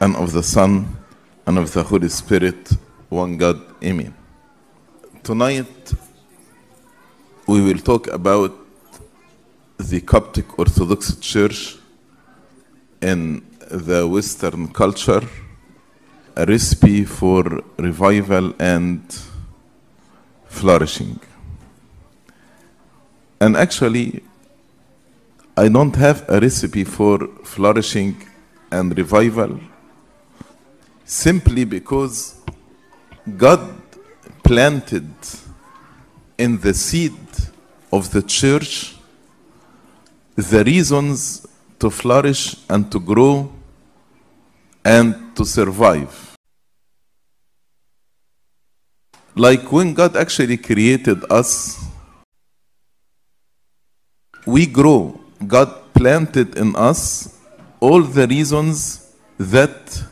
and of the Son, and of the Holy Spirit, one God. Amen. Tonight, we will talk about the Coptic Orthodox Church in the Western culture, a recipe for revival and flourishing. And actually, I don't have a recipe for flourishing and revival simply because God planted in the seed of the church the reasons to flourish and to grow and to survive. Like when God actually created us, we grow. God planted in us all the reasons that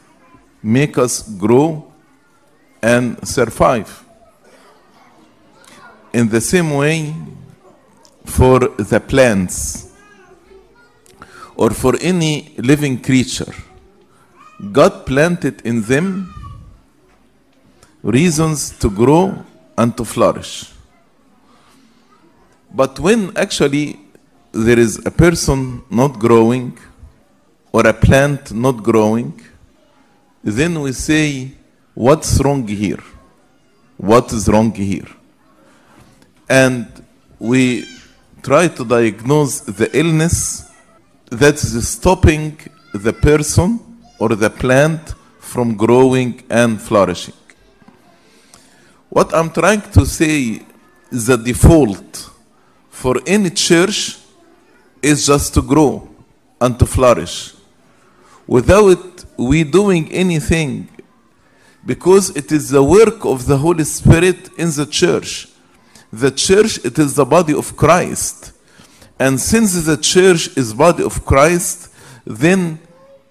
make us grow and survive. In the same way, for the plants or for any living creature, God planted in them reasons to grow and to flourish. But when actually there is a person not growing or a plant not growing, then we say, What's wrong here? What is wrong here? And we try to diagnose the illness that is stopping the person or the plant from growing and flourishing. What I'm trying to say is the default for any church is just to grow and to flourish without we doing anything because it is the work of the Holy Spirit in the church. The church, it is the body of Christ. And since the church is body of Christ, then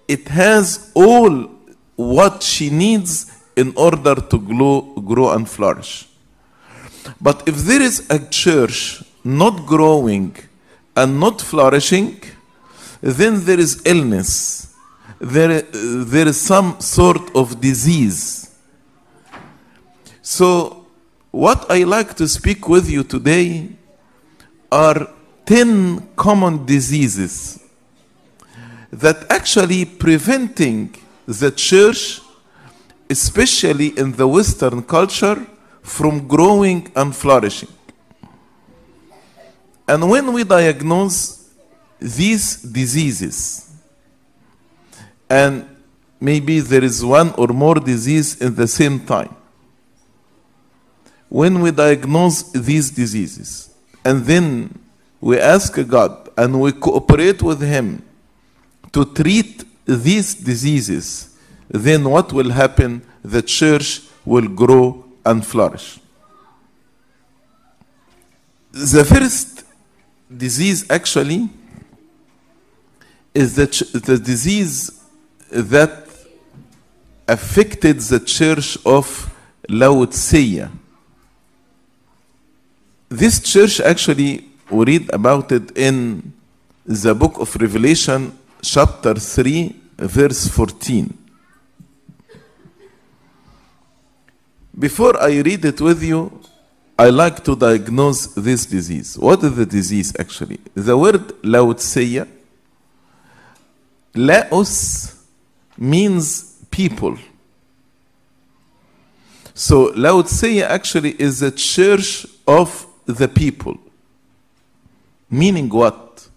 it has all what she needs in order to grow, grow and flourish. But if there is a church not growing and not flourishing, then there is illness. There, there is some sort of disease. So, what I like to speak with you today are 10 common diseases that actually preventing the church especially in the western culture from growing and flourishing and when we diagnose these diseases and maybe there is one or more disease in the same time when we diagnose these diseases and then we ask God and we cooperate with Him to treat these diseases, then what will happen? The church will grow and flourish. The first disease actually is the, the disease that affected the church of Laodicea. This church actually, we read about it in the book of Revelation, chapter 3, verse 14. Before I read it with you, I like to diagnose this disease. What is the disease actually? The word Laodicea, Laos means people. So Laodicea actually is a church of the people. Meaning what?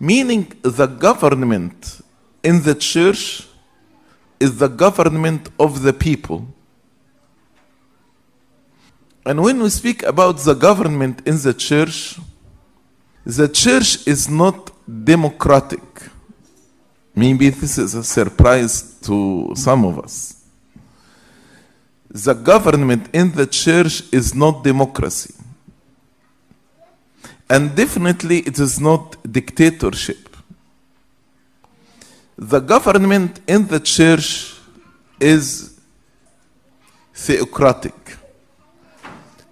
Meaning the government in the church is the government of the people. And when we speak about the government in the church, the church is not democratic. Maybe this is a surprise to some of us. The government in the church is not democracy. And definitely it is not dictatorship. The government in the church is theocratic.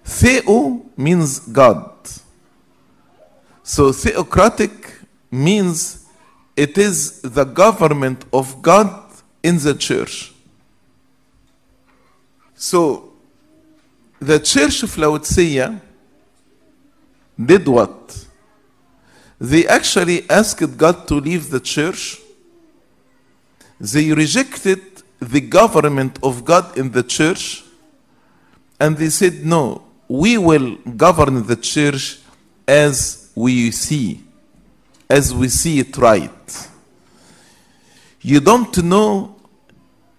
Theo means God. So theocratic means it is the government of God in the church. So, the church of Laodicea did what? They actually asked God to leave the church. They rejected the government of God in the church. And they said, No, we will govern the church as we see, as we see it right. You don't know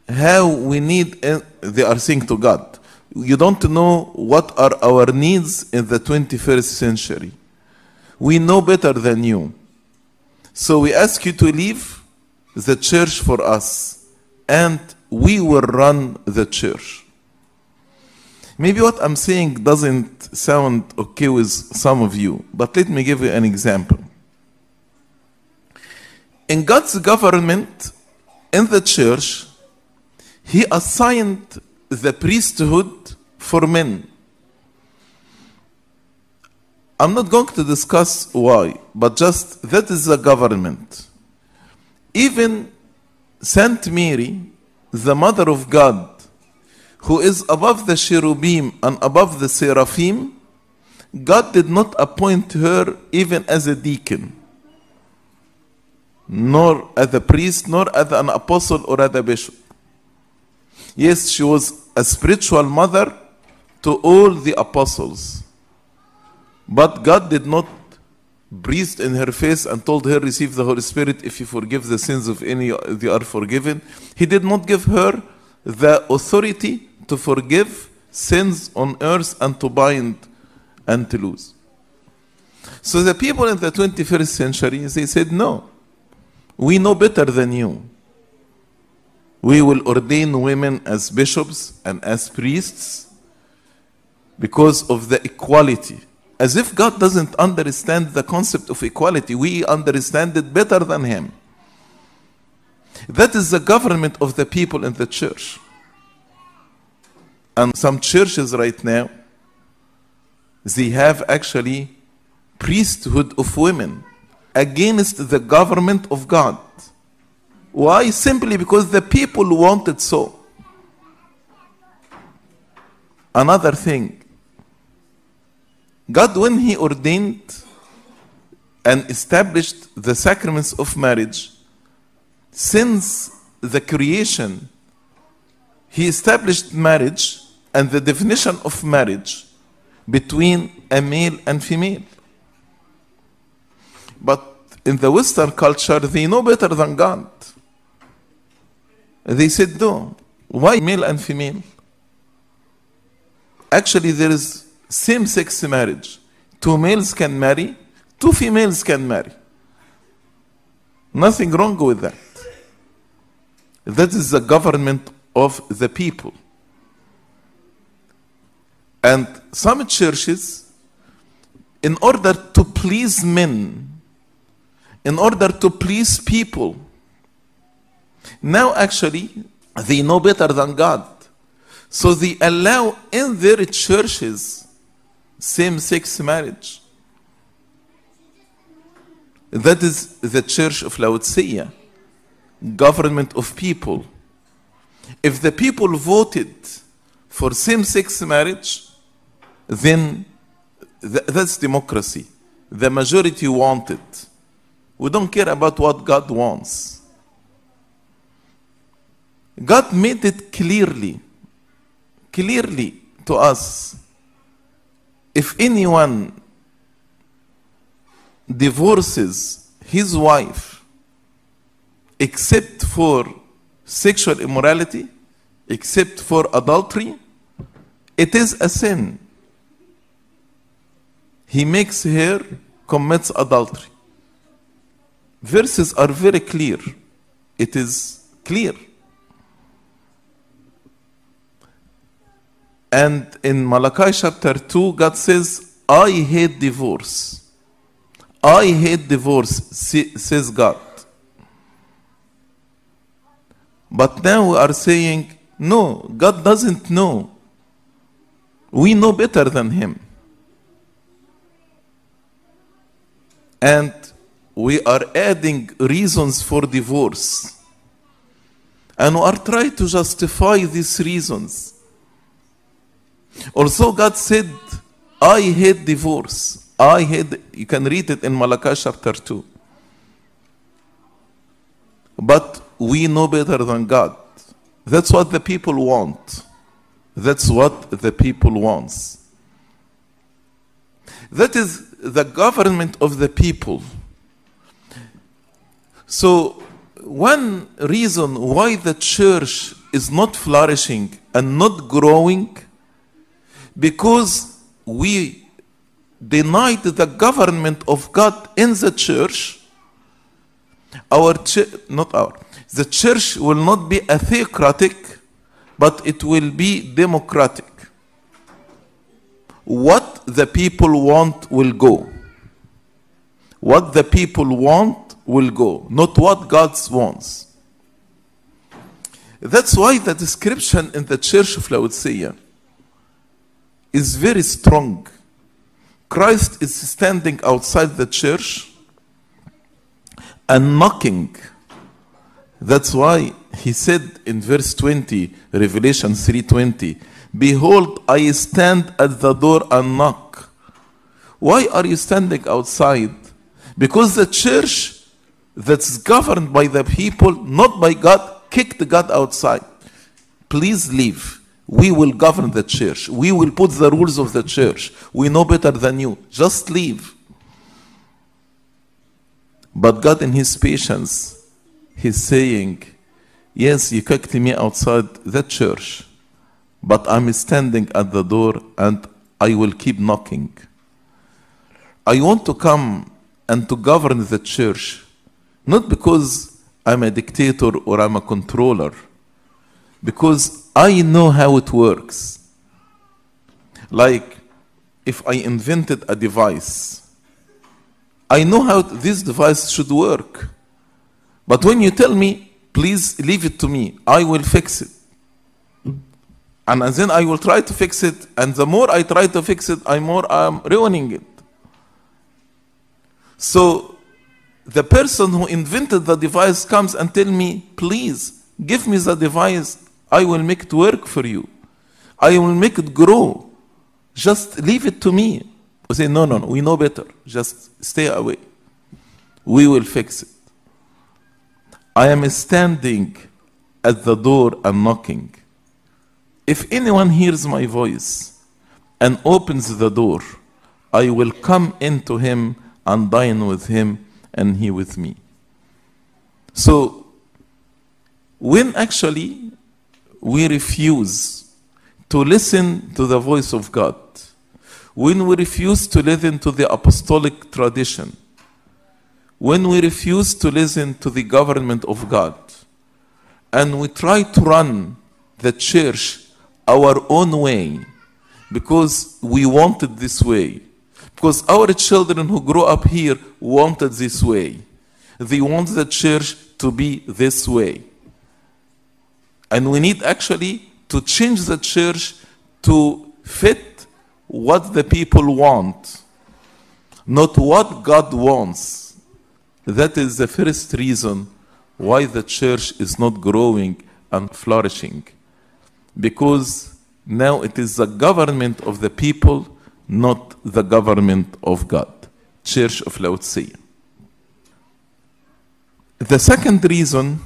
how we need, uh, they are saying to God, you don't know what are our needs in the 21st century. We know better than you. So we ask you to leave the church for us, and we will run the church. Maybe what I'm saying doesn't sound okay with some of you, but let me give you an example. In God's government, in the church, He assigned the priesthood for men. I'm not going to discuss why, but just that is the government. Even Saint Mary, the Mother of God, who is above the cherubim and above the seraphim, God did not appoint her even as a deacon, nor as a priest, nor as an apostle or as a bishop. Yes, she was a spiritual mother to all the apostles. But God did not breathe in her face and told her, Receive the Holy Spirit. If you forgive the sins of any, they are forgiven. He did not give her the authority to forgive sins on earth and to bind and to lose. So the people in the 21st century, they said, No, we know better than you. We will ordain women as bishops and as priests because of the equality. As if God doesn't understand the concept of equality, we understand it better than Him. That is the government of the people in the church. And some churches right now, they have actually priesthood of women against the government of God. Why? Simply because the people wanted so. Another thing, God, when He ordained and established the sacraments of marriage, since the creation, He established marriage and the definition of marriage between a male and female. But in the Western culture, they know better than God. They said, no. Why male and female? Actually, there is same sex marriage. Two males can marry, two females can marry. Nothing wrong with that. That is the government of the people. And some churches, in order to please men, in order to please people, now actually they know better than God. So they allow in their churches same sex marriage. That is the church of Laodicea, government of people. If the people voted for same sex marriage, then th- that's democracy. The majority want it. We don't care about what God wants. God made it clearly, clearly to us. If anyone divorces his wife except for sexual immorality, except for adultery, it is a sin. He makes her commits adultery. Verses are very clear. It is clear. And in Malachi chapter 2, God says, I hate divorce. I hate divorce, says God. But now we are saying, no, God doesn't know. We know better than Him. And we are adding reasons for divorce. And we are trying to justify these reasons. Also, God said, I hate divorce. I hate, you can read it in Malachi chapter 2. But we know better than God. That's what the people want. That's what the people wants. That is the government of the people. So, one reason why the church is not flourishing and not growing because we denied the government of God in the church our church not our the church will not be a theocratic but it will be democratic. What the people want will go. What the people want will go not what god wants that's why the description in the church of laodicea is very strong christ is standing outside the church and knocking. That's why he said in verse 20, Revelation 3:20, Behold, I stand at the door and knock. Why are you standing outside? Because the church that's governed by the people, not by God, kicked God outside. Please leave. We will govern the church. We will put the rules of the church. We know better than you. Just leave. But God, in His patience, He's saying, Yes, you kicked me outside the church, but I'm standing at the door and I will keep knocking. I want to come and to govern the church, not because I'm a dictator or I'm a controller, because I know how it works. Like if I invented a device, I know how this device should work. But when you tell me, please leave it to me, I will fix it. And then I will try to fix it, and the more I try to fix it, I more I am ruining it. So the person who invented the device comes and tell me, please give me the device, I will make it work for you. I will make it grow. Just leave it to me. We say, no, no, no, we know better. Just stay away. We will fix it. I am standing at the door and knocking. If anyone hears my voice and opens the door, I will come into him and dine with him and he with me. So, when actually we refuse to listen to the voice of God, when we refuse to listen to the apostolic tradition, when we refuse to listen to the government of God, and we try to run the church our own way because we want it this way, because our children who grow up here wanted this way, they want the church to be this way. And we need actually to change the church to fit what the people want, not what God wants. That is the first reason why the church is not growing and flourishing. Because now it is the government of the people, not the government of God. Church of Laodicea. The second reason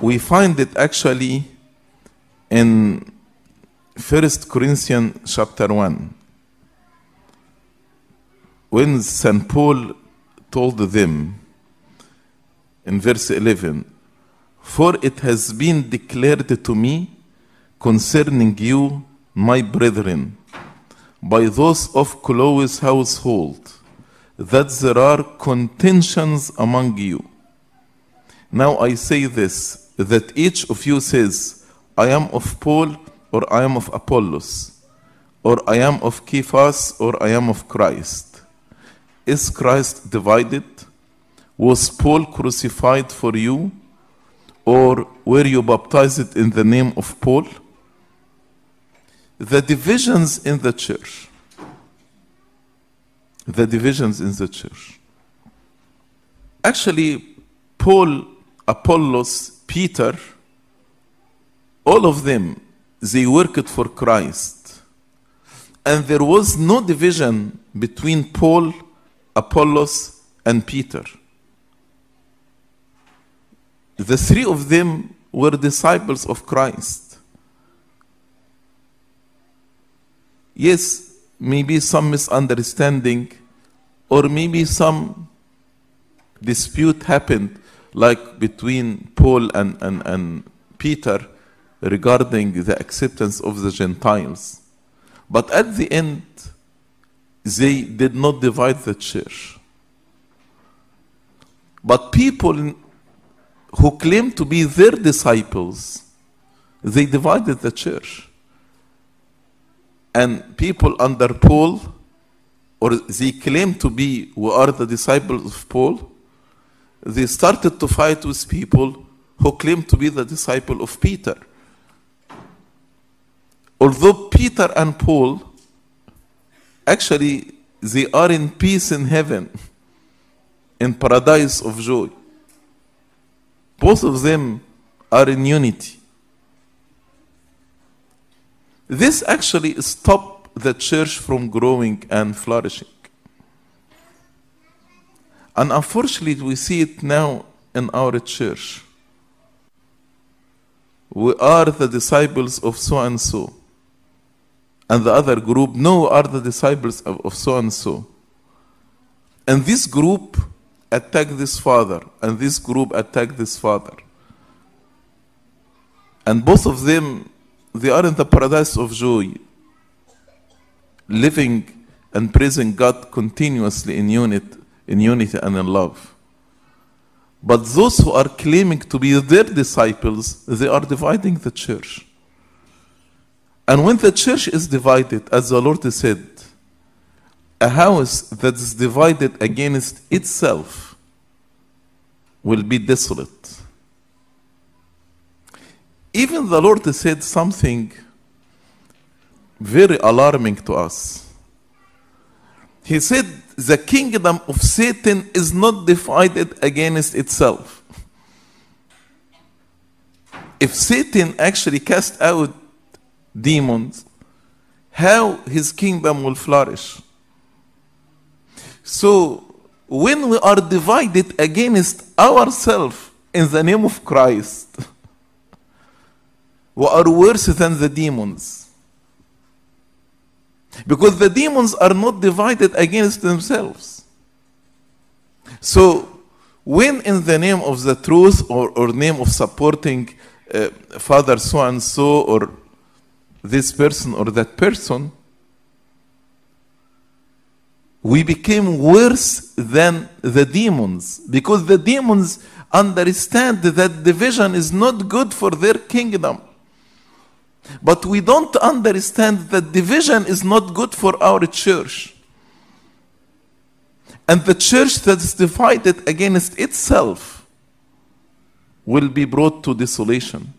we find it actually in 1 Corinthians chapter 1. When St. Paul told them in verse 11, For it has been declared to me concerning you, my brethren, by those of Chloe's household, that there are contentions among you. Now I say this, that each of you says, I am of Paul, or I am of Apollos, or I am of Cephas, or I am of Christ. Is Christ divided? Was Paul crucified for you? Or were you baptized in the name of Paul? The divisions in the church. The divisions in the church. Actually, Paul Apollos, Peter, all of them, they worked for Christ. And there was no division between Paul, Apollos, and Peter. The three of them were disciples of Christ. Yes, maybe some misunderstanding or maybe some dispute happened like between Paul and, and, and Peter regarding the acceptance of the Gentiles. But at the end, they did not divide the church. But people who claimed to be their disciples, they divided the church. And people under Paul, or they claim to be who are the disciples of Paul, they started to fight with people who claim to be the disciple of Peter. Although Peter and Paul actually they are in peace in heaven, in paradise of joy. Both of them are in unity. This actually stopped the church from growing and flourishing. And unfortunately, we see it now in our church. We are the disciples of so and so. And the other group, no, are the disciples of, so and so. And this group attack this father, and this group attack this father. And both of them, they are in the paradise of joy, living and praising God continuously in unit, in unity and in love. But those who are claiming to be their disciples, they are dividing the church. And when the church is divided, as the Lord said, a house that is divided against itself will be desolate. Even the Lord said something very alarming to us. He said, The kingdom of Satan is not divided against itself. If Satan actually cast out demons, how his kingdom will flourish? So, when we are divided against ourselves in the name of Christ, are worse than the demons. Because the demons are not divided against themselves. So, when in the name of the truth or, or name of supporting uh, Father so and so or this person or that person, we became worse than the demons because the demons understand that division is not good for their kingdom. But we don't understand that division is not good for our church. And the church that is divided against itself will be brought to desolation.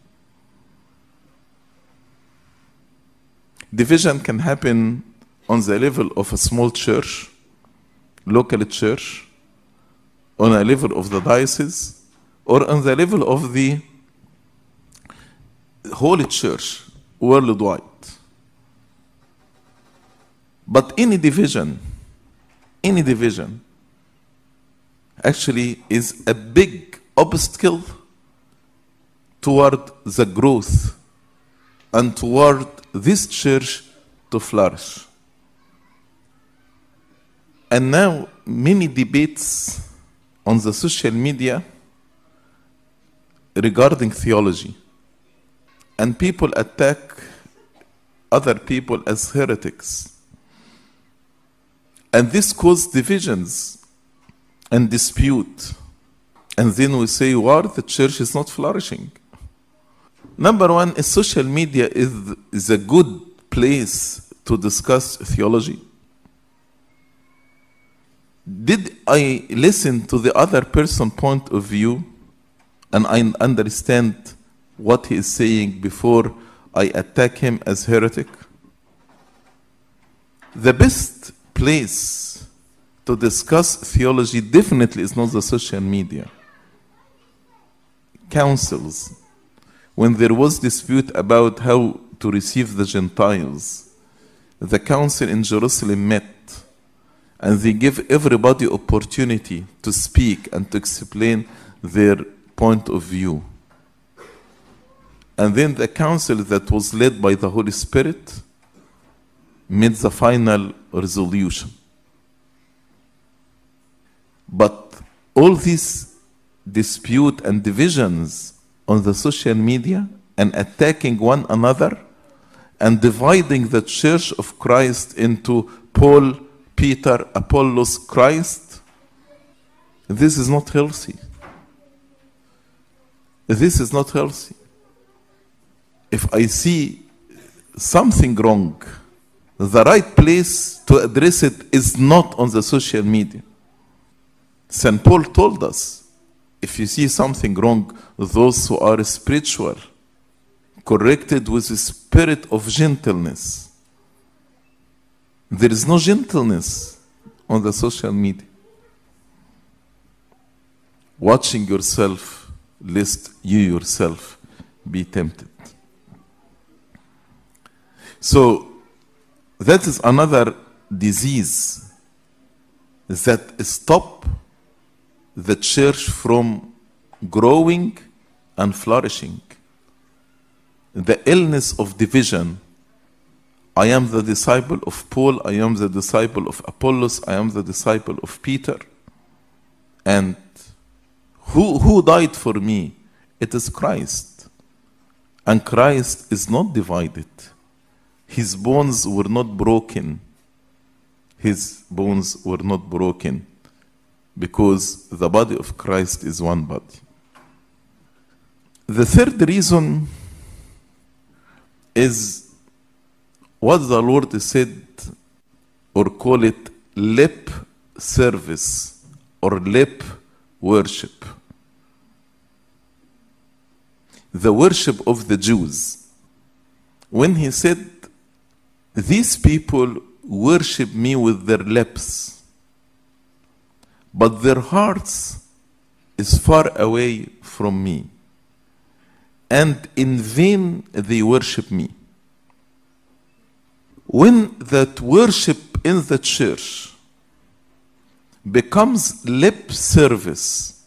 Division can happen on the level of a small church, local church, on a level of the diocese, or on the level of the holy church worldwide. But any division, any division, actually is a big obstacle toward the growth and toward this church to flourish. And now, many debates on the social media regarding theology. And people attack other people as heretics. And this causes divisions and dispute. And then we say, well, the church is not flourishing. Number one is social media is, is a good place to discuss theology. Did I listen to the other person point of view and I understand what he is saying before I attack him as heretic? The best place to discuss theology definitely is not the social media. councils when there was dispute about how to receive the Gentiles. The council in Jerusalem met and they give everybody opportunity to speak and to explain their point of view. And then the council that was led by the Holy Spirit made the final resolution. But all these dispute and divisions on the social media and attacking one another and dividing the church of Christ into Paul, Peter, Apollos, Christ, this is not healthy. This is not healthy. If I see something wrong, the right place to address it is not on the social media. St. Paul told us if you see something wrong, those who are spiritual, corrected with the spirit of gentleness. There is no gentleness on the social media. Watching yourself, lest you yourself be tempted. So, that is another disease that stop the church from growing and flourishing. The illness of division. I am the disciple of Paul, I am the disciple of Apollos, I am the disciple of Peter. And who, who died for me? It is Christ. And Christ is not divided. His bones were not broken. His bones were not broken because the body of Christ is one body. The third reason is what the Lord said or call it lip service or lip worship. The worship of the Jews. When he said, These people worship me with their lips but their hearts is far away from me and in vain they worship me. When that worship in the church becomes lip service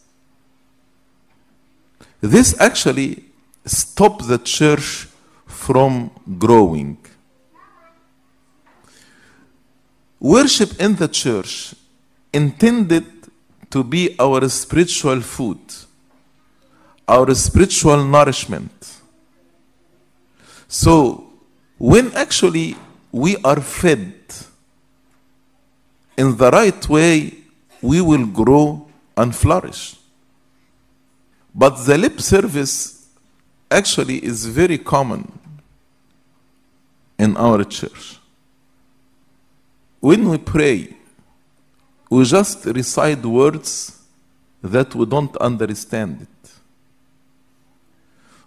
this actually stops the church from growing worship in the church intended to be our spiritual food, our spiritual nourishment. So, when actually we are fed in the right way, we will grow and flourish. But the lip service actually is very common in our church. When we pray, we just recite words that we don't understand it.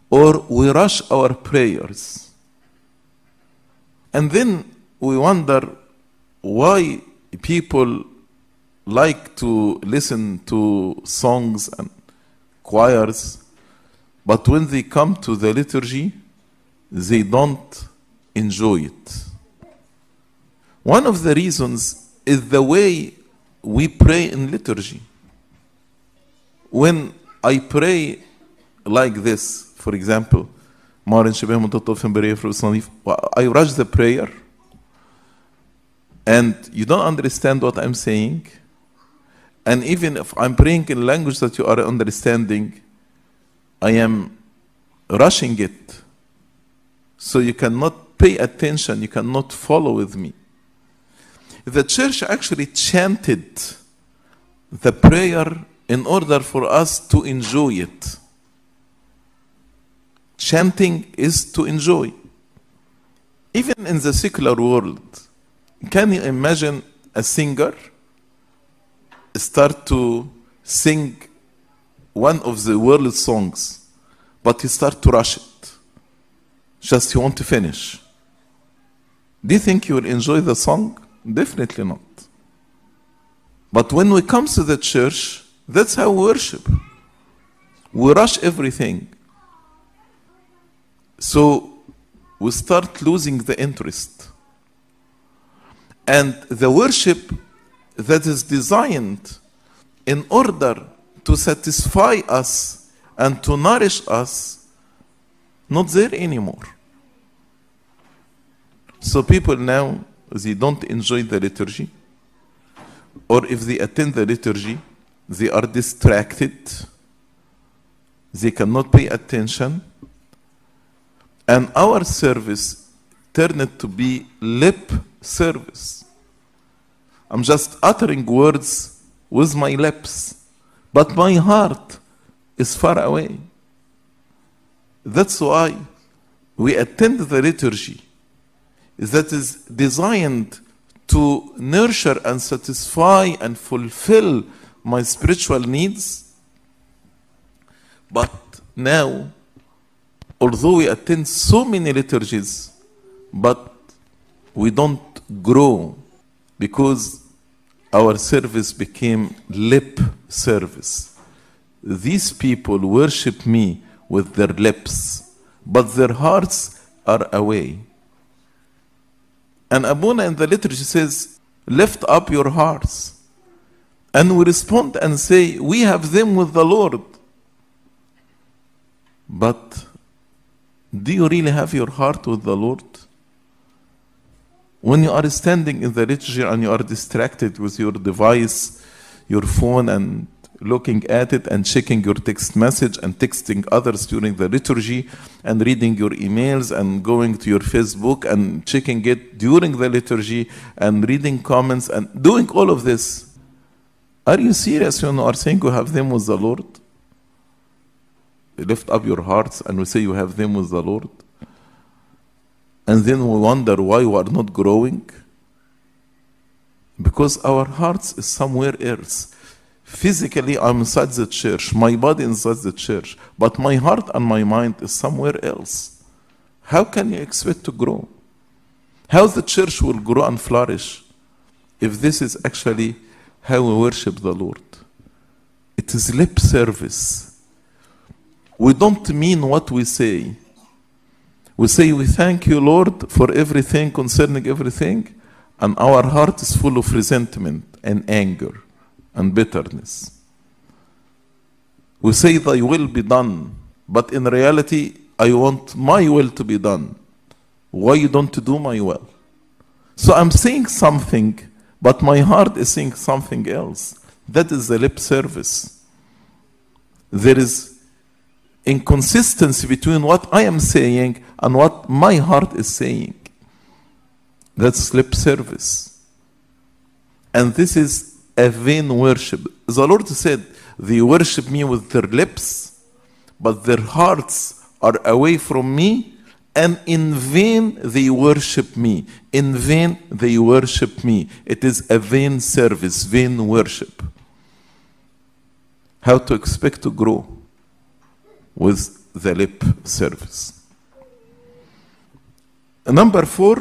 Or we rush our prayers. And then we wonder why people like to listen to songs and choirs, but when they come to the liturgy, they don't enjoy it. One of the reasons is the way we pray in liturgy. When I pray like this, for example, I rush the prayer and you don't understand what I'm saying. And even if I'm praying in language that you are understanding, I am rushing it. So you cannot pay attention, you cannot follow with me the church actually chanted the prayer in order for us to enjoy it. Chanting is to enjoy. Even in the secular world, can you imagine a singer start to sing one of the world songs, but he start to rush it? Just he want to finish. Do you think you will enjoy the song? Definitely not. But when we come to the church, that's how we worship. we rush everything. So we start losing the interest. And the worship that is designed in order to satisfy us and to nourish us, not there anymore. So people now, they don't enjoy the liturgy, or if they attend the liturgy, they are distracted, they cannot pay attention, and our service turned to be lip service. I'm just uttering words with my lips, but my heart is far away. That's why we attend the liturgy that is designed to nurture and satisfy and fulfill my spiritual needs. But now, although we attend so many liturgies, but we don't grow because our service became lip service. These people worship me with their lips, but their hearts are away. And Abuna in the liturgy says, Lift up your hearts. And we respond and say, We have them with the Lord. But do you really have your heart with the Lord? When you are standing in the liturgy and you are distracted with your device, your phone, and looking at it and checking your text message and texting others during the liturgy and reading your emails and going to your Facebook and checking it during the liturgy and reading comments and doing all of this. Are you serious when you are saying you have them with the Lord? lift up your hearts and we say you have them with the Lord. And then we wonder why we are not growing. Because our hearts is somewhere else. Physically, I'm inside the church, my body inside the church, but my heart and my mind is somewhere else. How can you expect to grow? How the church will grow and flourish if this is actually how we worship the Lord? It is lip service we don't mean what we say. We say, We thank you, Lord, for everything concerning everything, and our heart is full of resentment and anger and bitterness. We say, Thy will be done, but in reality, I want my will to be done. Why you don't do my will? So I'm saying something, but my heart is saying something else. That is the lip service. There is inconsistency between what I am saying and what my heart is saying. That's lip service. And this is a vain worship. The Lord said, They worship me with their lips, but their hearts are away from me, and in vain they worship me. In vain they worship me. It is a vain service, vain worship. How to expect to grow? with the lip service. Number four,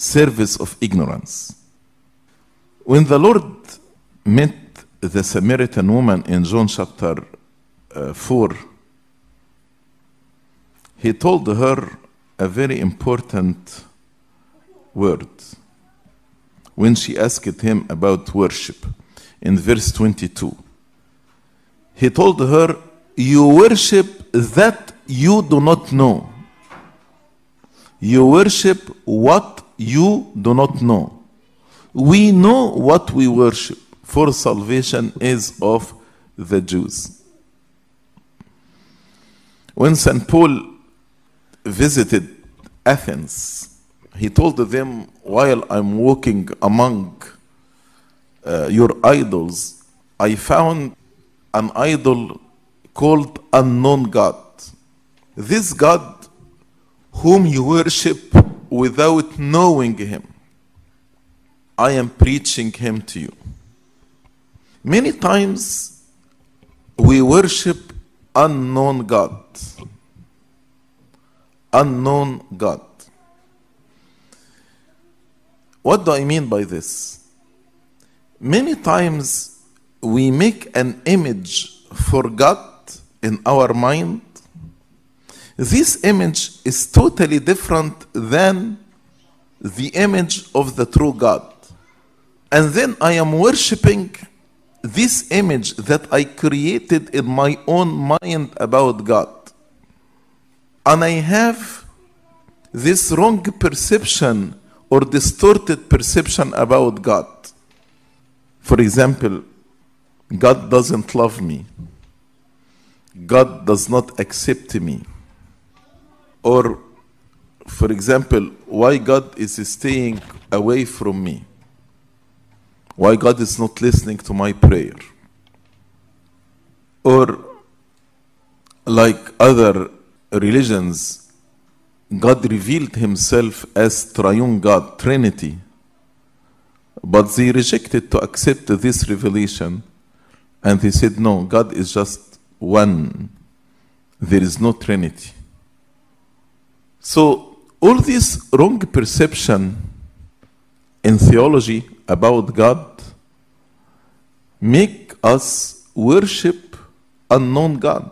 service of ignorance. When the Lord met the Samaritan woman in John chapter uh, 4, he told her a very important word when she asked him about worship in verse 22 he told her, You worship that you do not know. You worship what you do not know. We know what we worship, for salvation is of the Jews. When St. Paul visited Athens, he told them, While I'm walking among uh, your idols, I found an idol called unknown God. This God whom you worship without knowing him. I am preaching him to you. Many times we worship unknown God. Unknown God. What do I mean by this? Many times we make an image for God in our mind, this image is totally different than the image of the true God. And then I am worshiping this image that I created in my own mind about God. And I have this wrong perception or distorted perception about God. For example, God doesn't love me. God does not accept me. Or, for example, why God is staying away from me. Why God is not listening to my prayer. Or, like other religions, God revealed himself as triune God, Trinity. But they rejected to accept this revelation and they said, no, God is just one. There is no Trinity. So, all this wrong perception in theology about God make us worship unknown God.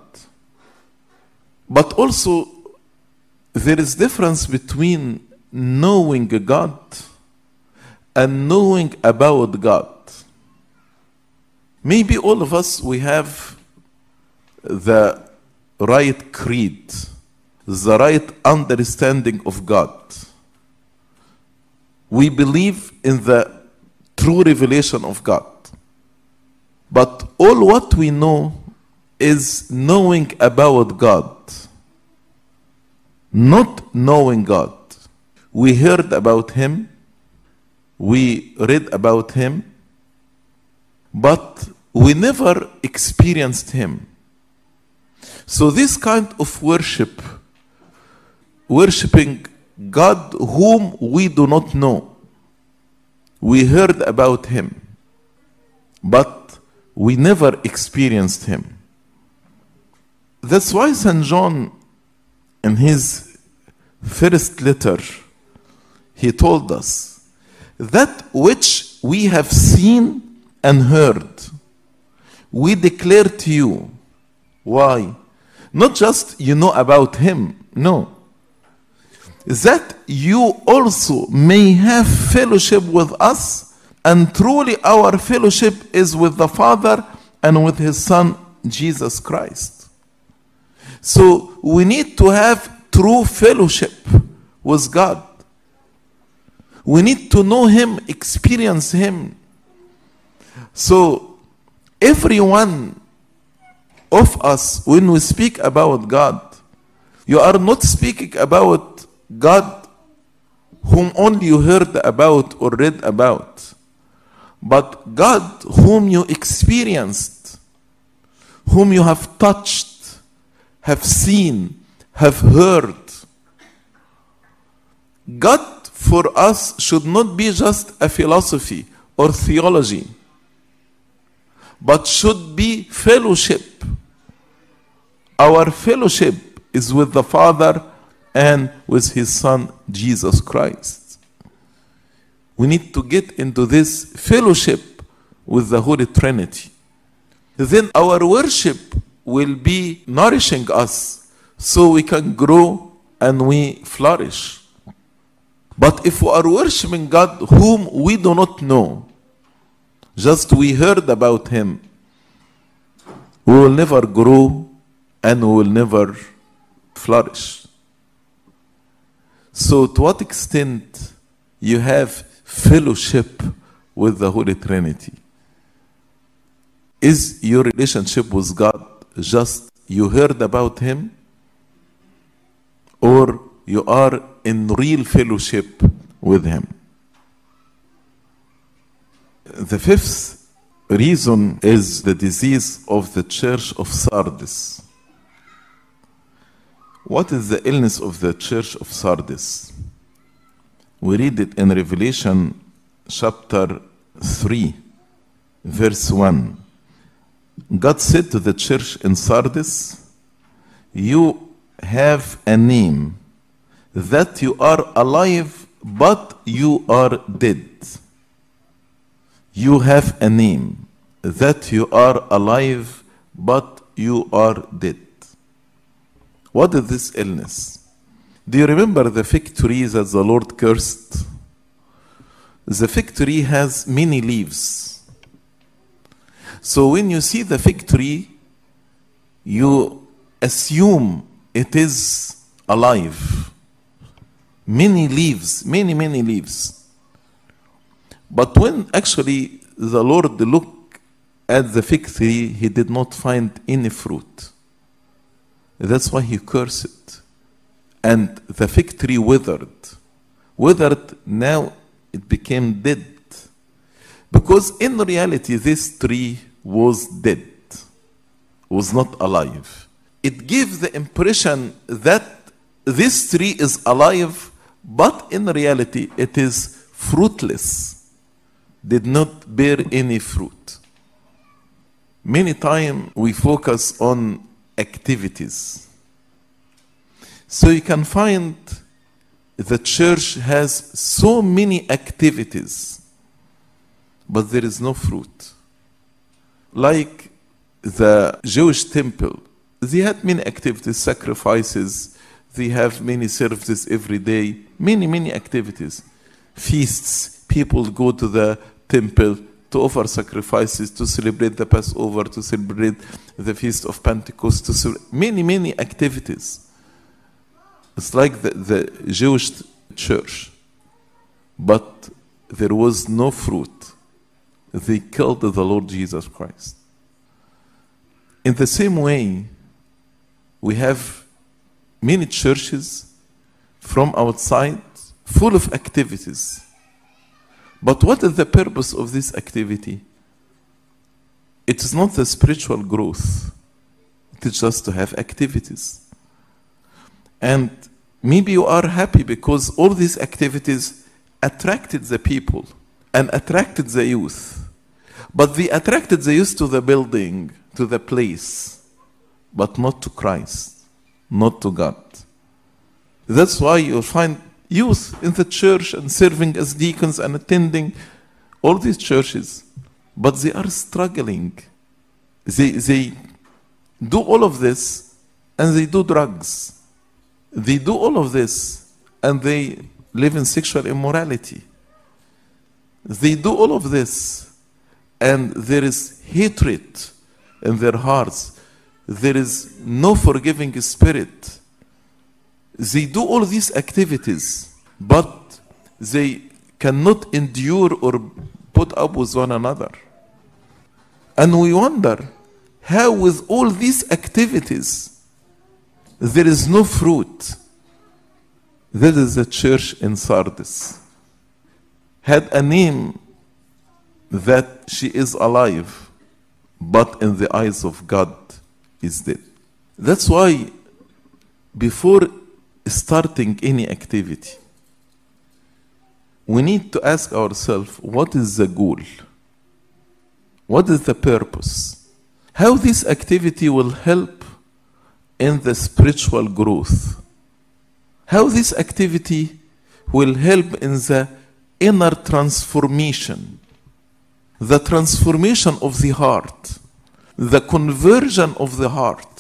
But also, there is difference between knowing God and knowing about God. Maybe all of us we have the right creed, the right understanding of God. We believe in the true revelation of God. But all what we know is knowing about God, not knowing God. We heard about Him, we read about Him, but we never experienced Him. So, this kind of worship, worshiping God whom we do not know, we heard about Him, but we never experienced Him. That's why St. John, in his first letter, he told us that which we have seen and heard, we declare to you. Why? Not just you know about him, no. That you also may have fellowship with us, and truly our fellowship is with the Father and with his Son, Jesus Christ. So we need to have true fellowship with God. We need to know Him, experience Him. So everyone of us, when we speak about God, you are not speaking about God whom only you heard about or read about, but God whom you experienced, whom you have touched, have seen, have heard. God for us should not be just a philosophy or theology, but should be fellowship. Our fellowship is with the Father and with His Son, Jesus Christ. We need to get into this fellowship with the Holy Trinity. Then our worship will be nourishing us so we can grow and we flourish. But if we are worshiping God whom we do not know, just we heard about Him, we will never grow and we will never flourish. So, to what extent you have fellowship with the Holy Trinity? Is your relationship with God just you heard about Him? Or you are in real fellowship with Him? The fifth reason is the disease of the church of Sardis. What is the illness of the church of Sardis? We read it in Revelation chapter 3, verse 1. God said to the church in Sardis, You have a name that you are alive, but you are dead. You have a name. that you are alive, but you are dead. What is this illness? Do you remember the fig tree that the Lord cursed? The fig tree has many leaves. So when you see the fig tree, you assume it is alive. Many leaves, many, many leaves. But when actually the Lord looked at the fig tree, he did not find any fruit. That's why he cursed. And the fig tree withered. Withered, now it became dead. Because in reality, this tree was dead, was not alive. It gives the impression that this tree is alive, but in reality, it is fruitless, did not bear any fruit. Many times we focus on activities. So you can find the church has so many activities, but there is no fruit. Like the Jewish temple, they had many activities, sacrifices, they have many services every day, many, many activities. Feasts, people go to the temple to offer sacrifices, to celebrate the Passover, to celebrate the Feast of Pentecost, to celebrate many, many activities. It's like the, the Jewish church. But there was no fruit. They killed the Lord Jesus Christ. In the same way, we have many churches from outside full of activities. But what is the purpose of this activity? It is not the spiritual growth, it is just to have activities. And maybe you are happy because all these activities attracted the people and attracted the youth. But they attracted the youth to the building, to the place, but not to Christ, not to God. That's why you'll find youth in the church and serving as deacons and attending all these churches, but they are struggling. They, they do all of this and they do drugs. They do all of this and they live in sexual immorality. They do all of this and there is hatred in their hearts. There is no forgiving spirit. They do all these activities, but they cannot endure or put up with one another. And we wonder how, with all these activities, there is no fruit. That is the church in Sardis. Had a name that she is alive, but in the eyes of God is dead. That's why before starting any activity, we need to ask ourselves what is the goal? What is the purpose? How this activity will help in the spiritual growth? How this activity will help in the inner transformation, the transformation of the heart, the conversion of the heart.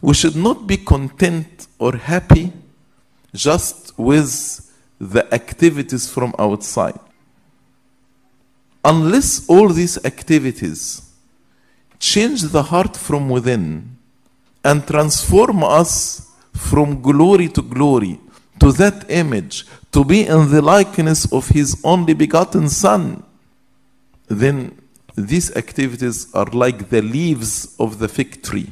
We should not be content or happy just with the activities from outside. Unless all these activities change the heart from within and transform us from glory to glory to that image, to be in the likeness of His only begotten Son, then these activities are like the leaves of the fig tree.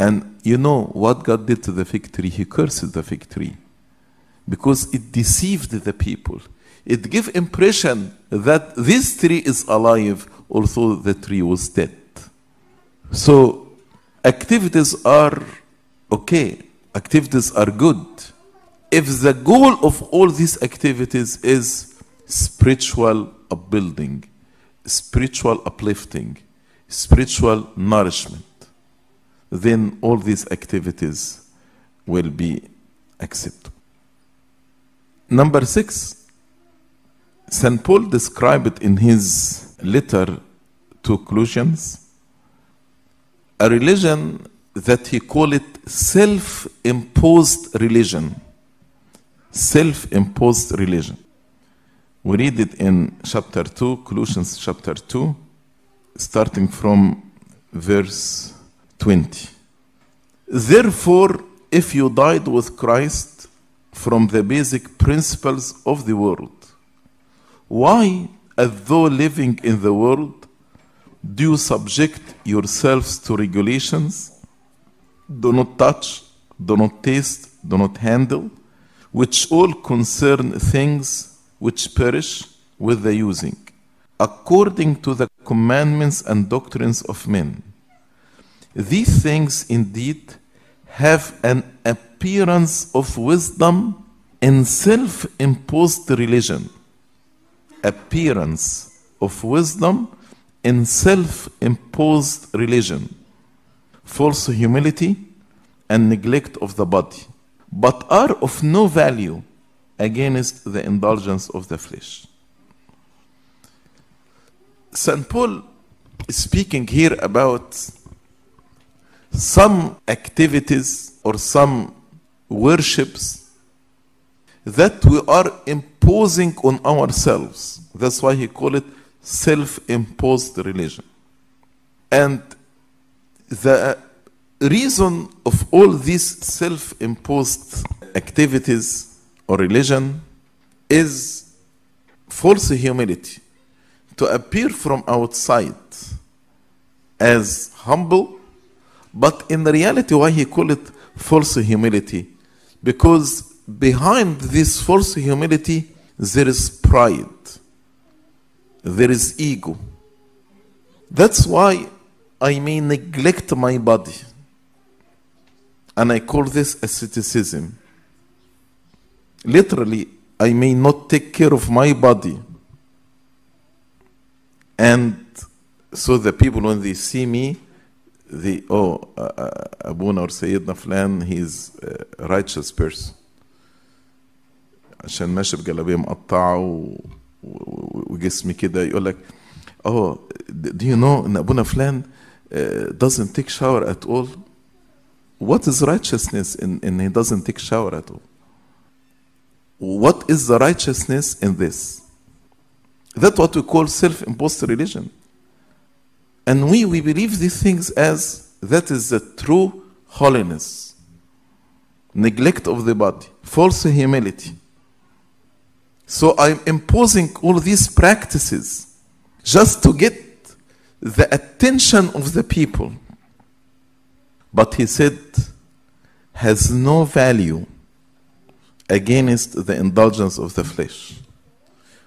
And you know what God did to the fig tree? He cursed the fig tree because it deceived the people. It gave impression that this tree is alive, although the tree was dead. So activities are okay. Activities are good. If the goal of all these activities is spiritual upbuilding, spiritual uplifting, spiritual nourishment, then all these activities will be accepted. Number six, St. Paul described in his letter to Colossians, a religion that he called it self-imposed religion. Self-imposed religion. We read it in chapter 2, Colossians chapter 2, starting from verse 20. Therefore, if you died with Christ from the basic principles of the world, why, as though living in the world, do you subject yourselves to regulations? Do not touch, do not taste, do not handle, which all concern things which perish with the using, according to the commandments and doctrines of men. These things indeed have an appearance of wisdom in self imposed religion. Appearance of wisdom in self imposed religion. False humility and neglect of the body, but are of no value against the indulgence of the flesh. St. Paul is speaking here about some activities or some worships that we are imposing on ourselves. That's why he called it self-imposed religion. And the reason of all these self-imposed activities or religion is false humility to appear from outside as humble but in the reality why he called it false humility? Because behind this false humility there is pride. There is ego. That's why i may neglect my body. And i call this asceticism. Literally i may not take care of my body. And so the people when they see me the oh uh, uh, Abuna or Sayyidina Flan he's a righteous person عشان ماشي بجلابيه مقطعه و... و... وجسمي كده يقول لك oh do you know ان ابونا فلان uh, doesn't take shower at all what is righteousness in, in he doesn't take shower at all what is the righteousness in this that's what we call self-imposed religion and we, we believe these things as that is the true holiness. Neglect of the body, false humility. So I'm imposing all these practices just to get the attention of the people. But he said, has no value against the indulgence of the flesh.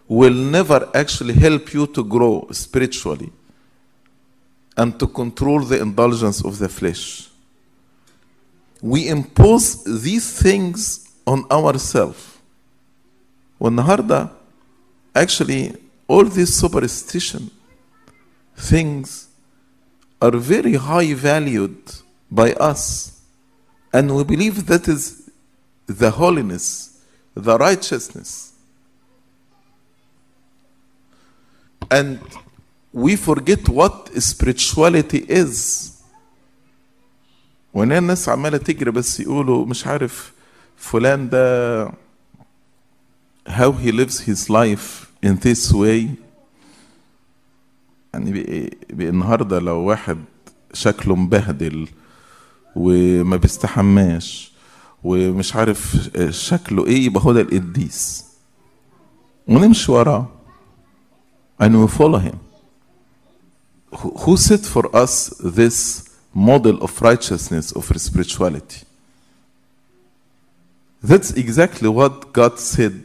Will never actually help you to grow spiritually and to control the indulgence of the flesh. We impose these things on ourselves. والنهارده actually all these superstition things are very high valued by us and we believe that is the holiness the righteousness and we forget what spirituality is. وهنا الناس عمالة تجري بس يقولوا مش عارف فلان ده how he lives his life in this way. يعني النهارده لو واحد شكله مبهدل وما بيستحماش ومش عارف شكله إيه يبقى هو ده القديس. ونمشي وراه. And we follow him. who set for us this model of righteousness of spirituality that's exactly what God said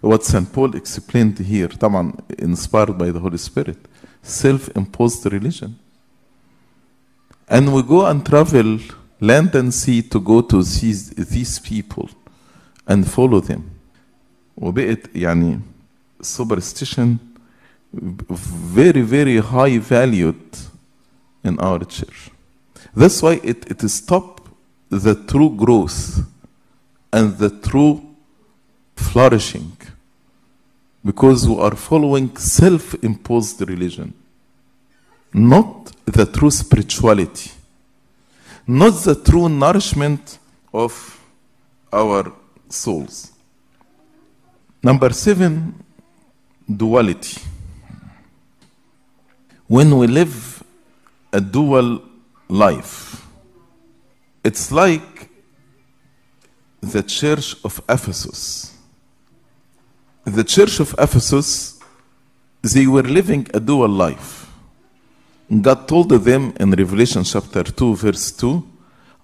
what St. Paul explained here طبعا inspired by the Holy Spirit self-imposed religion and we go and travel land and sea to go to see these people and follow them وبقت يعني superstition very very high valued in our church that's why it, it stop the true growth and the true flourishing because we are following self imposed religion, not the true spirituality, not the true nourishment of our souls. Number seven, duality. When we live a dual life, it's like the church of Ephesus. The church of Ephesus, they were living a dual life. God told them in Revelation chapter 2, verse 2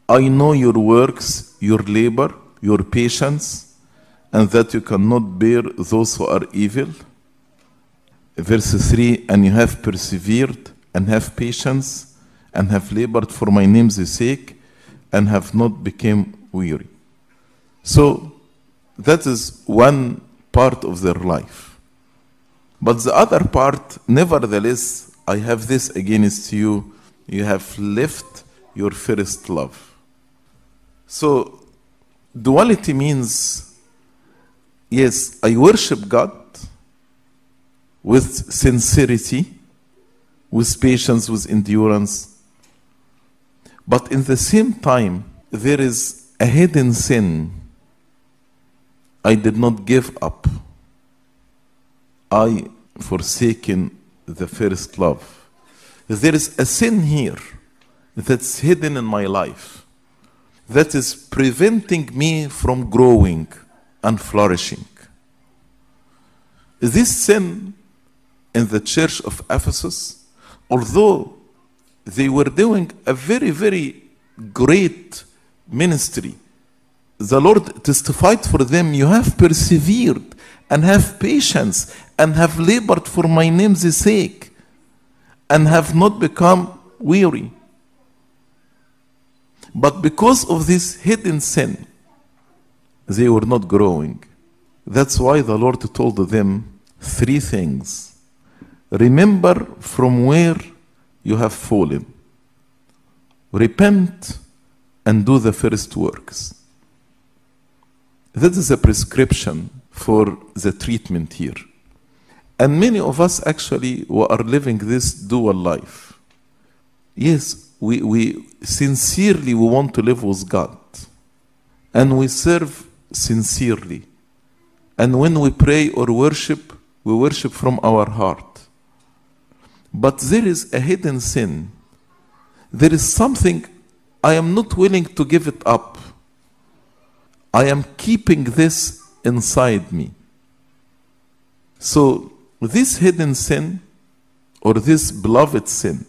I know your works, your labor, your patience, and that you cannot bear those who are evil. Verse 3 And you have persevered and have patience and have labored for my name's sake and have not become weary. So that is one part of their life. But the other part, nevertheless, I have this against you. You have left your first love. So, duality means yes, I worship God with sincerity, with patience, with endurance. But in the same time, there is a hidden sin I did not give up. I forsaken the first love. There is a sin here that's hidden in my life that is preventing me from growing and flourishing. This sin in the church of Ephesus, although they were doing a very, very great ministry, the Lord testified for them, You have persevered and have patience and have labored for my name's sake and have not become weary. But because of this hidden sin, they were not growing. That's why the Lord told them three things. Remember from where you have fallen. Repent and do the first works. That is a prescription for the treatment here. And many of us actually who are living this dual life. Yes, we, we sincerely we want to live with God. And we serve sincerely. And when we pray or worship, we worship from our heart. But there is a hidden sin. There is something I am not willing to give it up. I am keeping this inside me. So, this hidden sin or this beloved sin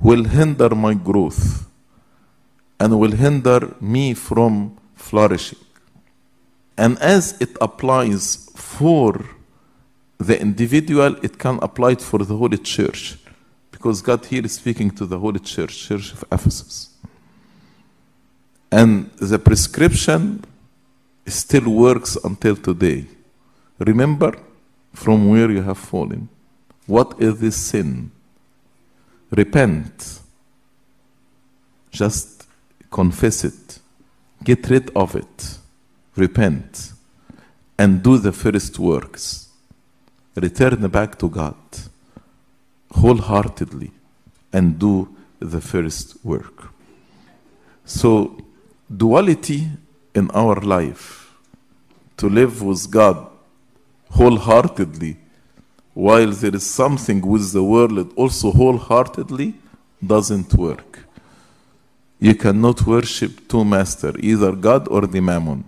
will hinder my growth and will hinder me from flourishing. And as it applies for the individual, it can apply it for the Holy Church. Because God here is speaking to the Holy Church, Church of Ephesus. And the prescription still works until today. Remember from where you have fallen. What is this sin? Repent. Just confess it. Get rid of it. Repent. And do the first works. Return back to God wholeheartedly and do the first work. So, duality in our life to live with God wholeheartedly while there is something with the world also wholeheartedly doesn't work. You cannot worship two masters, either God or the mammon.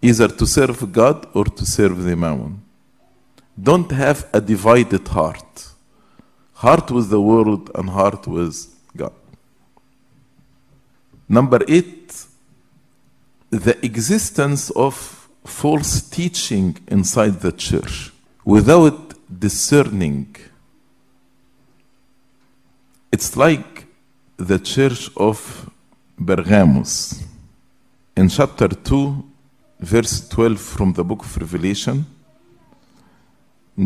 Either to serve God or to serve the mammon. Don't have a divided heart. Heart with the world and heart with God. Number eight, the existence of false teaching inside the church without discerning. It's like the church of Pergamos. In chapter 2, verse 12 from the book of Revelation,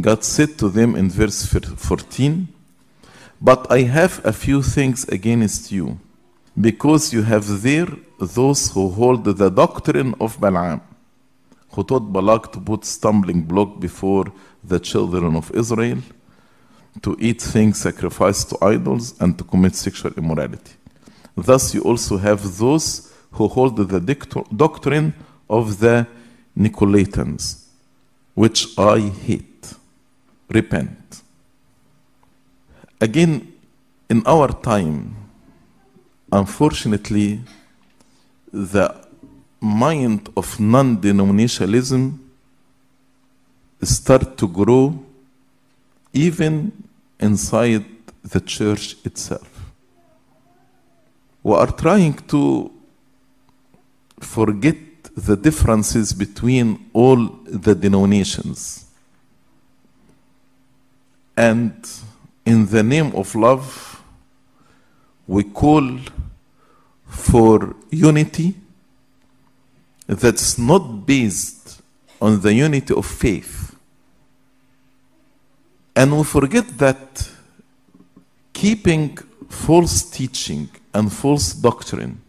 God said to them in verse 14, But I have a few things against you, because you have there those who hold the doctrine of Balaam, who taught Balak to put stumbling block before the children of Israel, to eat things sacrificed to idols, and to commit sexual immorality. Thus, you also have those who hold the doctrine of the Nicolaitans, which I hate. Repent. Again, in our time, unfortunately, the mind of non-denominationalism start to grow even inside the church itself. We are trying to forget the differences between all the denominations. And in the name of love, we call for unity that's not based on the unity of faith. And we forget that keeping false teaching and false doctrine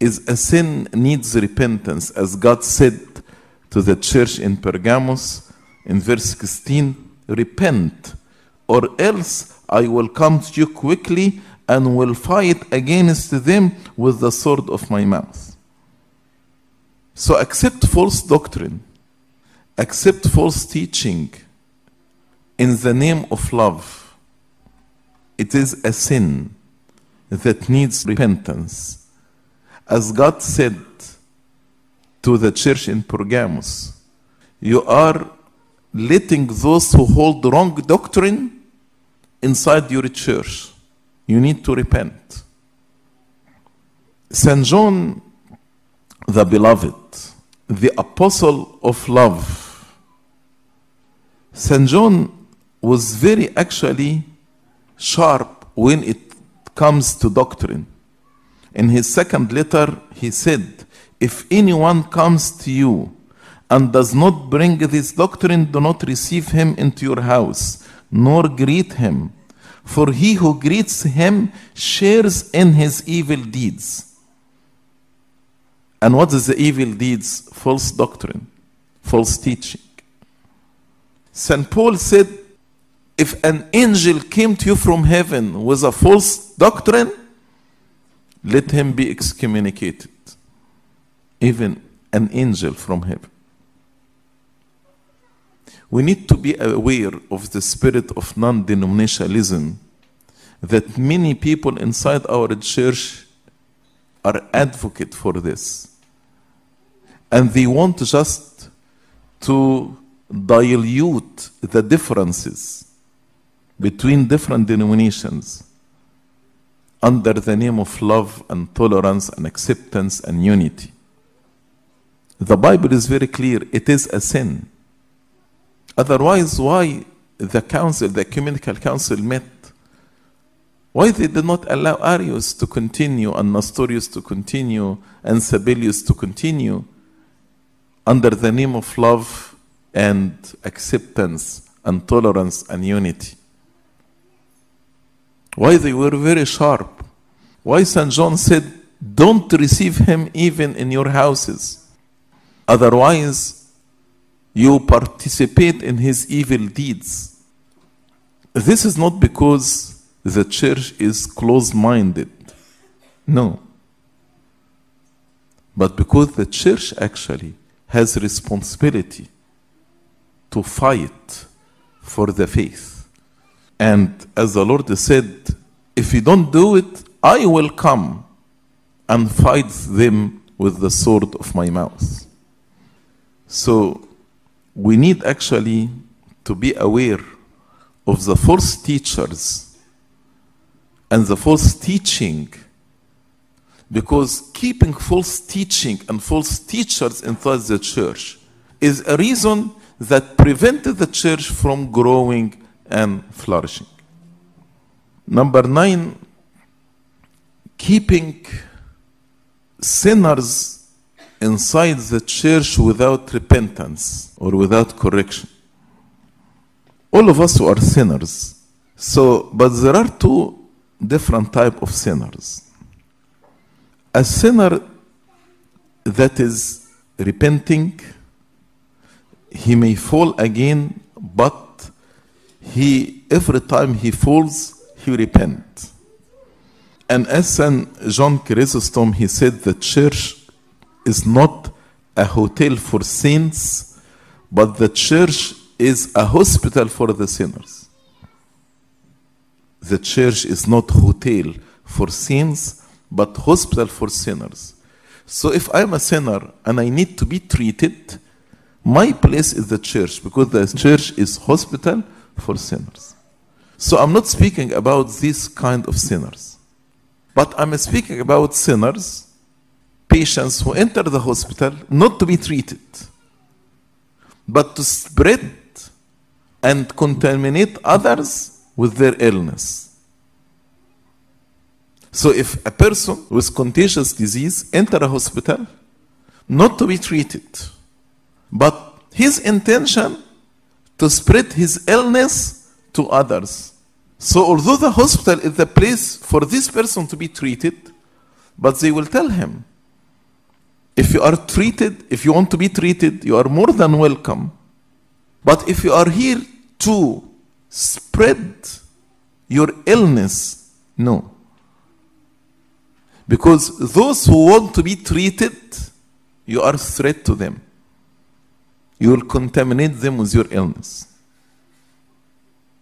is a sin needs repentance, as God said to the church in Pergamos in verse 16 Repent, or else I will come to you quickly and will fight against them with the sword of my mouth. So accept false doctrine, accept false teaching in the name of love. It is a sin that needs repentance. As God said to the church in Pergamos, you are letting those who hold wrong doctrine inside your church. You need to repent. St. John the Beloved, the apostle of love, St. John was very actually sharp when it comes to doctrine. In his second letter, he said, If anyone comes to you and does not bring this doctrine, do not receive him into your house, nor greet him. For he who greets him shares in his evil deeds. And what is the evil deeds? False doctrine, false teaching. St. Paul said, if an angel came to you from heaven with a false doctrine, let him be excommunicated. Even an angel from heaven. We need to be aware of the spirit of non denominationalism that many people inside our church are advocate for this. And they want just to dilute the differences between different denominations under the name of love and tolerance and acceptance and unity. The Bible is very clear it is a sin. Otherwise, why the council, the ecumenical council met? Why they did not allow Arius to continue and Nestorius to continue and Sabellius to continue under the name of love and acceptance and tolerance and unity? Why they were very sharp? Why St. John said, Don't receive him even in your houses. Otherwise, you participate in his evil deeds. This is not because the church is close minded. No. But because the church actually has responsibility to fight for the faith. And as the Lord said, if you don't do it, I will come and fight them with the sword of my mouth. So we need actually to be aware of the false teachers and the false teaching because keeping false teaching and false teachers inside the church is a reason that prevented the church from growing and flourishing. Number nine, keeping sinners inside the church without repentance or without correction. All of us are sinners. So, but there are two different type of sinners. A sinner that is repenting he may fall again, but he every time he falls, he repents. And as Saint John Chrysostom, he said the church is not a hotel for saints, but the church is a hospital for the sinners. The church is not hotel for saints, but hospital for sinners. So if I'm a sinner and I need to be treated, my place is the church because the church is hospital for sinners. So I'm not speaking about this kind of sinners, but I'm speaking about sinners, patients who enter the hospital not to be treated, but to spread and contaminate others with their illness. So if a person with contagious disease enter a hospital, not to be treated, but his intention to spread his illness to others. So although the hospital is the place for this person to be treated, but they will tell him, if you are treated, if you want to be treated, you are more than welcome. But if you are here to spread your illness, no. Because those who want to be treated, you are a threat to them. You will contaminate them with your illness.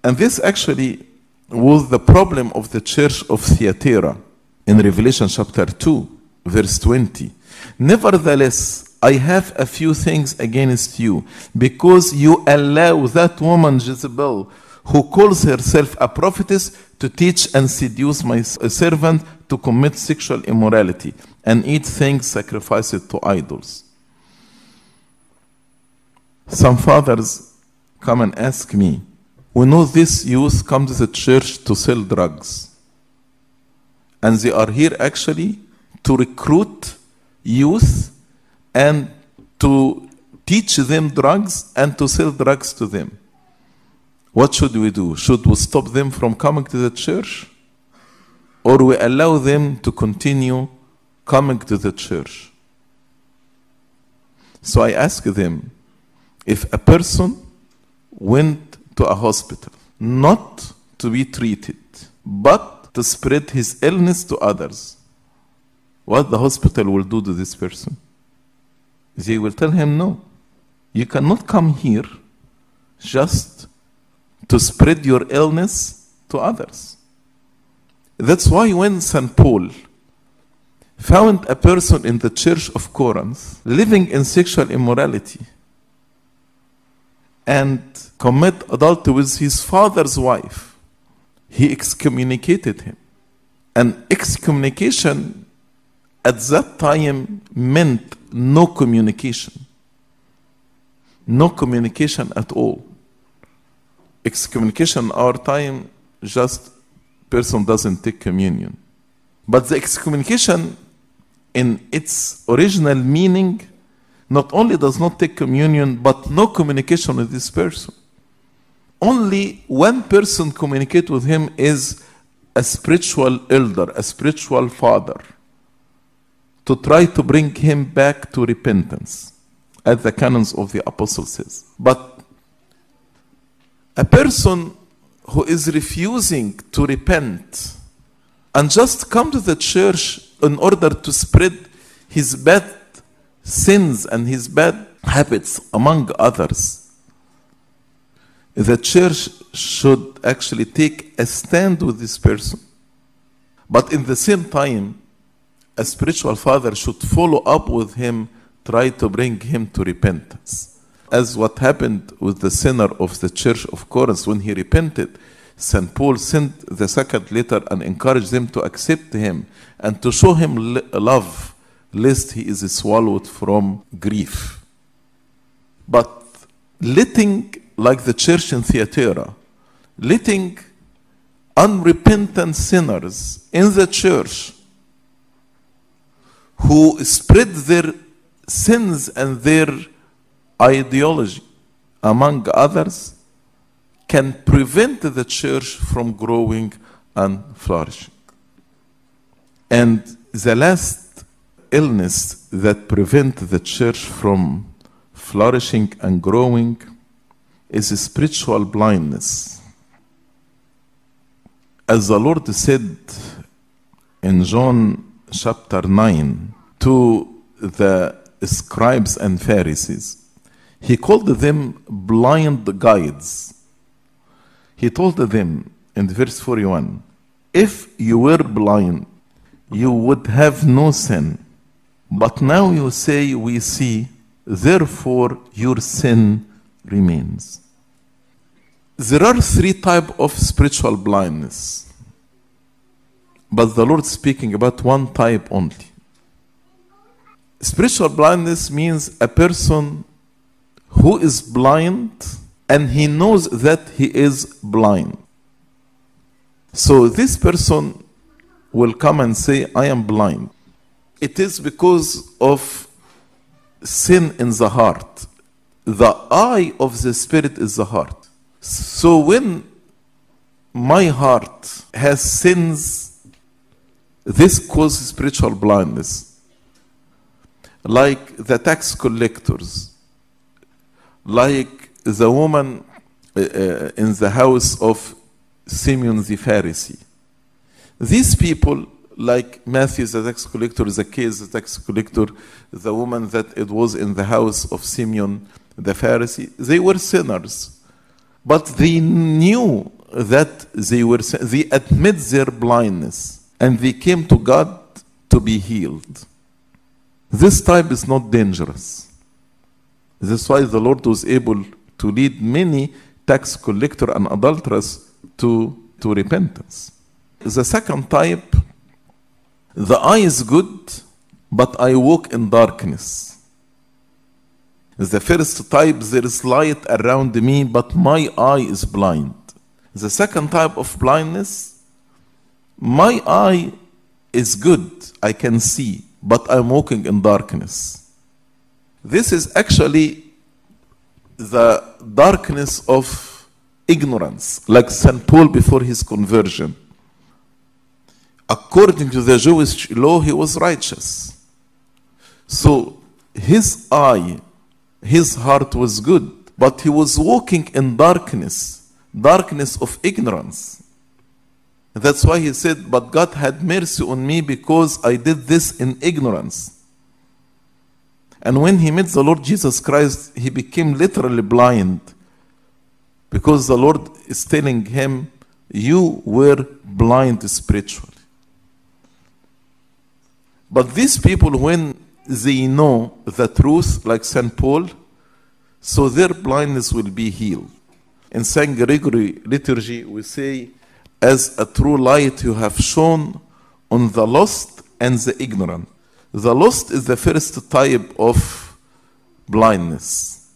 And this actually was the problem of the church of Thyatira in Revelation chapter 2, verse 20. Nevertheless, I have a few things against you, because you allow that woman Jezebel, who calls herself a prophetess, to teach and seduce my servant to commit sexual immorality and eat things sacrificed to idols. Some fathers come and ask me, we know this youth come to the church to sell drugs. And they are here actually to recruit youth and to teach them drugs and to sell drugs to them. What should we do? Should we stop them from coming to the church? Or we allow them to continue coming to the church? So I ask them if a person went to a hospital not to be treated, but to spread his illness to others, what the hospital will do to this person? They will tell him, no, you cannot come here just to spread your illness to others. That's why when St. Paul found a person in the church of Corinth living in sexual immorality and commit adultery with his father's wife, he excommunicated him. And excommunication at that time meant no communication. No communication at all. Excommunication our time just person doesn't take communion. But the excommunication in its original meaning not only does not take communion, but no communication with this person. Only one person communicate with him is a spiritual elder, a spiritual father, to try to bring him back to repentance, as the canons of the apostle says. But a person who is refusing to repent and just come to the church in order to spread his bad sins and his bad habits among others, the church should actually take a stand with this person. But in the same time, a spiritual father should follow up with him, try to bring him to repentance. As what happened with the sinner of the church of Corinth when he repented, St. Paul sent the second letter and encouraged them to accept him and to show him love lest he is swallowed from grief. But letting, like the church in Thyatira, letting unrepentant sinners in the church who spread their sins and their ideology among others can prevent the church from growing and flourishing. And the last illness that prevent the church from flourishing and growing is spiritual blindness. As the Lord said in John chapter 9 to the scribes and Pharisees, He called them blind guides. He told them in verse 41 If you were blind, you would have no sin. But now you say, We see, therefore your sin remains. There are three types of spiritual blindness. But the Lord speaking about one type only. Spiritual blindness means a person who is blind and he knows that he is blind. So this person will come and say, I am blind. It is because of sin in the heart. The eye of the Spirit is the heart. So when my heart has sins, this causes spiritual blindness. Like the tax collectors, like the woman uh, uh, in the house of Simeon the Pharisee. These people, like Matthew the tax collector, Zacchaeus the tax collector, the woman that it was in the house of Simeon the Pharisee, they were sinners. But they knew that they were, they admit their blindness and they came to God to be healed. This type is not dangerous. That's why the Lord was able to lead many tax collector and adulterers to, to repentance. The second type, the eye is good, but I walk in darkness. The first type, there is light around me, but my eye is blind. The second type of blindness, my eye is good, I can see, but I'm walking in darkness. This is actually the darkness of ignorance, like St. Paul before his conversion. According to the Jewish law, he was righteous. So his eye, his heart was good, but he was walking in darkness, darkness of ignorance. That's why he said, But God had mercy on me because I did this in ignorance. And when he met the Lord Jesus Christ, he became literally blind because the Lord is telling him, You were blind spiritually. But these people, when they know the truth, like St. Paul, so their blindness will be healed. In St. Gregory liturgy, we say, As a true light you have shone on the lost and the ignorant. The lost is the first type of blindness.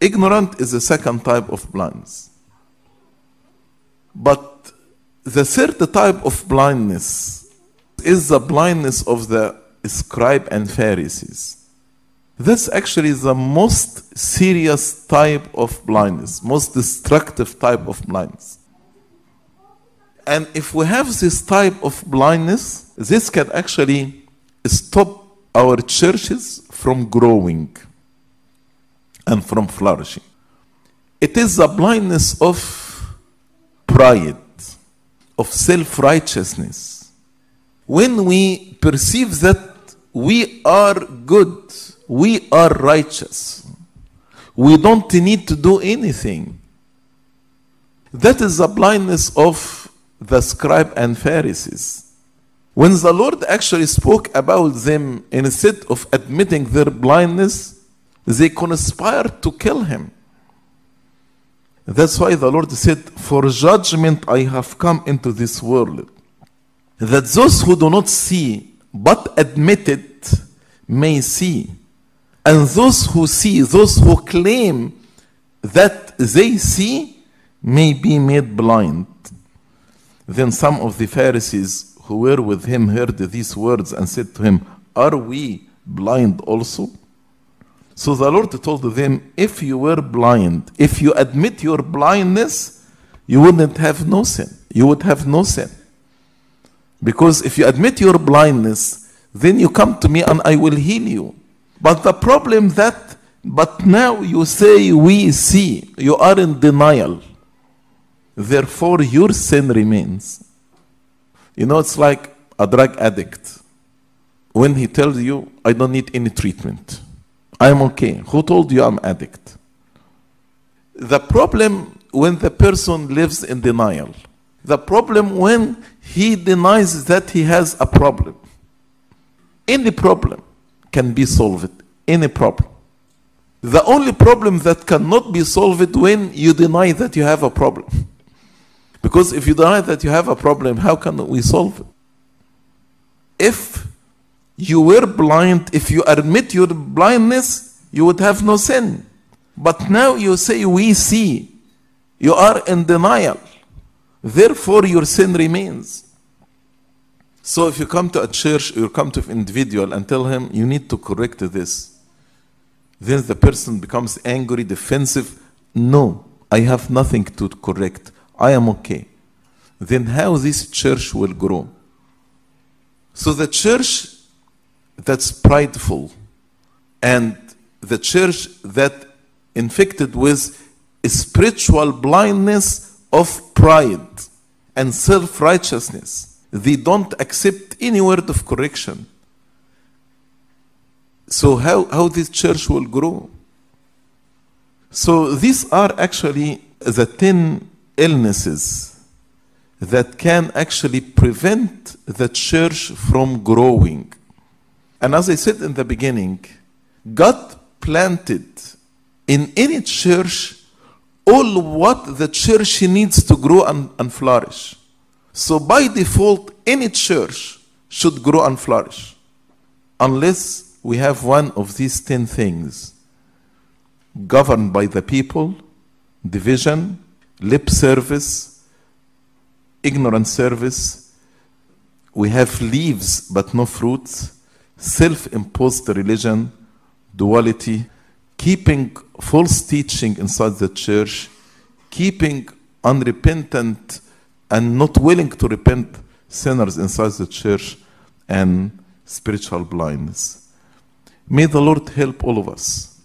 Ignorant is the second type of blindness. But the third type of blindness is the blindness of the scribe and Pharisees. That's actually is the most serious type of blindness, most destructive type of blindness. And if we have this type of blindness, this can actually stop our churches from growing and from flourishing. It is the blindness of pride, of self righteousness. When we perceive that we are good, we are righteous, we don't need to do anything. That is the blindness of the scribe and Pharisees. When the Lord actually spoke about them, instead of admitting their blindness, they conspired to kill him. That's why the Lord said, For judgment I have come into this world, that those who do not see but admit it may see, and those who see, those who claim that they see, may be made blind. Then some of the Pharisees who were with him heard these words and said to him, Are we blind also? So the Lord told them, If you were blind, if you admit your blindness, you wouldn't have no sin. You would have no sin. Because if you admit your blindness, then you come to me and I will heal you. But the problem that But now you say, We see. You are in denial. Therefore, your sin remains. You know, it's like a drug addict. When he tells you, I don't need any treatment, I'm okay. Who told you I'm addict? The problem when the person lives in denial. The problem when he denies that he has a problem. Any problem can be solved. Any problem. The only problem that cannot be solved when you deny that you have a problem. Because if you deny that you have a problem, how can we solve it? If you were blind, if you admit your blindness, you would have no sin. But now you say, We see. You are in denial. Therefore, your sin remains. So if you come to a church or you come to an individual and tell him, You need to correct this, then the person becomes angry, defensive. No, I have nothing to correct. I am okay. Then how this church will grow? So the church that's prideful and the church that infected with spiritual blindness of pride and self-righteousness they don't accept any word of correction so how, how this church will grow so these are actually the 10 illnesses that can actually prevent the church from growing and as I said in the beginning, God planted in any church all what the church needs to grow and, and flourish. So by default, any church should grow and flourish. Unless we have one of these 10 things governed by the people, division, lip service, ignorant service. We have leaves but no fruits self imposed religion, duality, keeping false teaching inside the church, keeping unrepentant and not willing to repent sinners inside the church, and spiritual blindness. May the Lord help all of us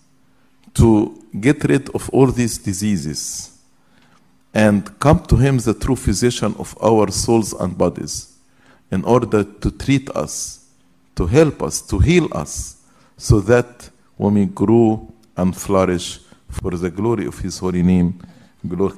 to get rid of all these diseases and come to Him, the true physician of our souls and bodies, in order to treat us to help us, to heal us, so that we grow and flourish for the glory of His holy name, glory